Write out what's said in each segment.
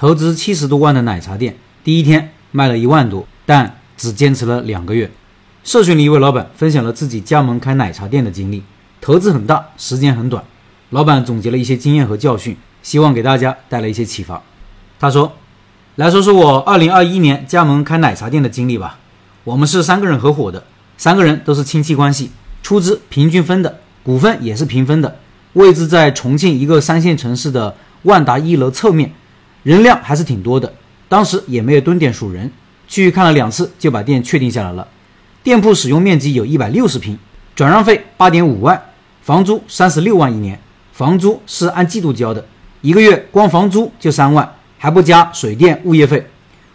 投资七十多万的奶茶店，第一天卖了一万多，但只坚持了两个月。社群里一位老板分享了自己加盟开奶茶店的经历，投资很大，时间很短。老板总结了一些经验和教训，希望给大家带来一些启发。他说：“来说说我二零二一年加盟开奶茶店的经历吧。我们是三个人合伙的，三个人都是亲戚关系，出资平均分的，股份也是平分的，位置在重庆一个三线城市的万达一楼侧面。”人量还是挺多的，当时也没有蹲点数人，去看了两次就把店确定下来了。店铺使用面积有一百六十平，转让费八点五万，房租三十六万一年，房租是按季度交的，一个月光房租就三万，还不加水电物业费。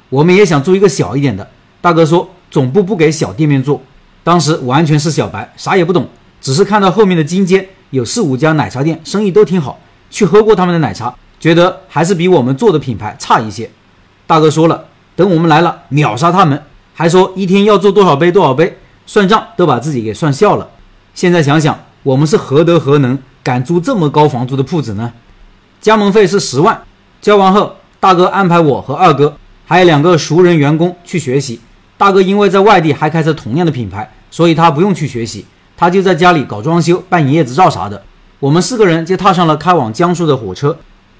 我们也想租一个小一点的，大哥说总部不给小店面做。当时完全是小白，啥也不懂，只是看到后面的金街有四五家奶茶店，生意都挺好，去喝过他们的奶茶。觉得还是比我们做的品牌差一些。大哥说了，等我们来了秒杀他们，还说一天要做多少杯多少杯，算账都把自己给算笑了。现在想想，我们是何德何能，敢租这么高房租的铺子呢？加盟费是十万，交完后，大哥安排我和二哥还有两个熟人员工去学习。大哥因为在外地还开着同样的品牌，所以他不用去学习，他就在家里搞装修、办营业执照啥的。我们四个人就踏上了开往江苏的火车。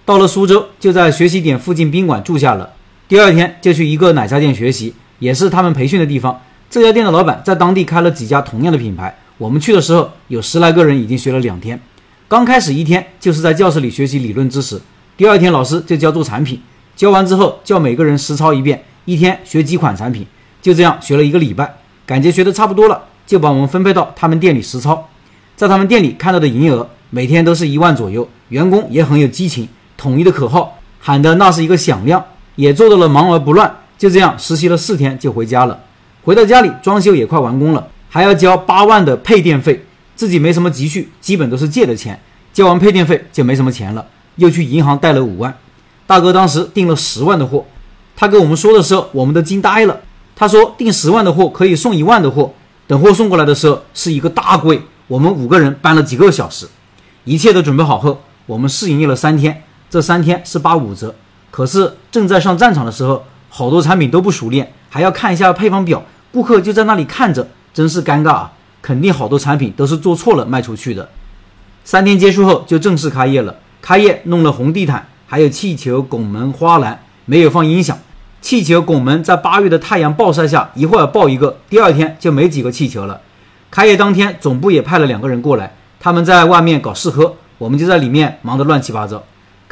到了苏州，就在学习点附近宾馆住下了。第二天就去一个奶茶店学习，也是他们培训的地方。这家店的老板在当地开了几家同样的品牌。我们去的时候，有十来个人已经学了两天。刚开始一天就是在教室里学习理论知识，第二天老师就教做产品，教完之后叫每个人实操一遍，一天学几款产品。就这样学了一个礼拜，感觉学的差不多了，就把我们分配到他们店里实操。在他们店里看到的营业额每天都是一万左右，员工也很有激情。统一的口号喊的那是一个响亮，也做到了忙而不乱。就这样实习了四天就回家了。回到家里，装修也快完工了，还要交八万的配电费。自己没什么积蓄，基本都是借的钱。交完配电费就没什么钱了，又去银行贷了五万。大哥当时订了十万的货，他跟我们说的时候，我们都惊呆了。他说订十万的货可以送一万的货，等货送过来的时候是一个大柜，我们五个人搬了几个小时。一切都准备好后，我们试营业了三天。这三天是八五折，可是正在上战场的时候，好多产品都不熟练，还要看一下配方表，顾客就在那里看着，真是尴尬啊！肯定好多产品都是做错了卖出去的。三天结束后就正式开业了，开业弄了红地毯，还有气球、拱门、花篮，没有放音响。气球、拱门在八月的太阳暴晒下，一会儿爆一个，第二天就没几个气球了。开业当天，总部也派了两个人过来，他们在外面搞试喝，我们就在里面忙得乱七八糟。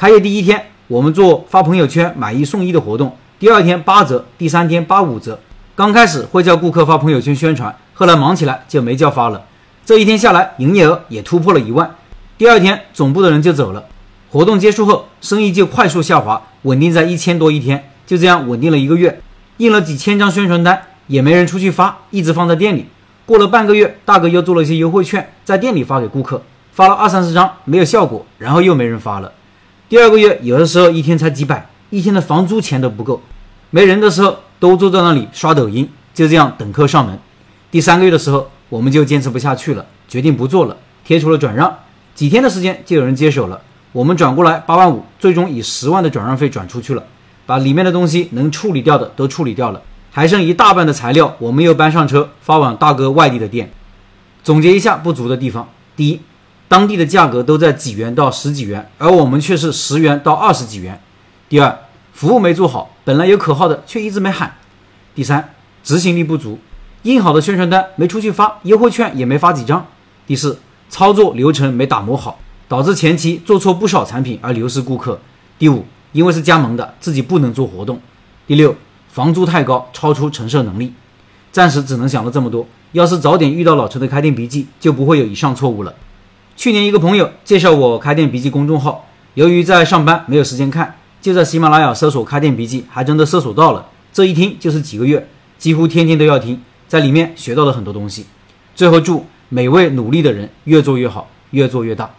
开业第一天，我们做发朋友圈买一送一的活动，第二天八折，第三天八五折。刚开始会叫顾客发朋友圈宣传，后来忙起来就没叫发了。这一天下来，营业额也突破了一万。第二天，总部的人就走了。活动结束后，生意就快速下滑，稳定在一千多一天。就这样稳定了一个月，印了几千张宣传单，也没人出去发，一直放在店里。过了半个月，大哥又做了一些优惠券，在店里发给顾客，发了二三十张，没有效果，然后又没人发了。第二个月，有的时候一天才几百，一天的房租钱都不够。没人的时候，都坐在那里刷抖音，就这样等客上门。第三个月的时候，我们就坚持不下去了，决定不做了，贴出了转让。几天的时间就有人接手了，我们转过来八万五，最终以十万的转让费转出去了，把里面的东西能处理掉的都处理掉了，还剩一大半的材料，我们又搬上车发往大哥外地的店。总结一下不足的地方：第一。当地的价格都在几元到十几元，而我们却是十元到二十几元。第二，服务没做好，本来有口号的却一直没喊。第三，执行力不足，印好的宣传单没出去发，优惠券也没发几张。第四，操作流程没打磨好，导致前期做错不少产品而流失顾客。第五，因为是加盟的，自己不能做活动。第六，房租太高，超出承受能力。暂时只能想到这么多。要是早点遇到老陈的开店笔记，就不会有以上错误了。去年一个朋友介绍我开店笔记公众号，由于在上班没有时间看，就在喜马拉雅搜索开店笔记，还真的搜索到了。这一听就是几个月，几乎天天都要听，在里面学到了很多东西。最后祝每位努力的人越做越好，越做越大。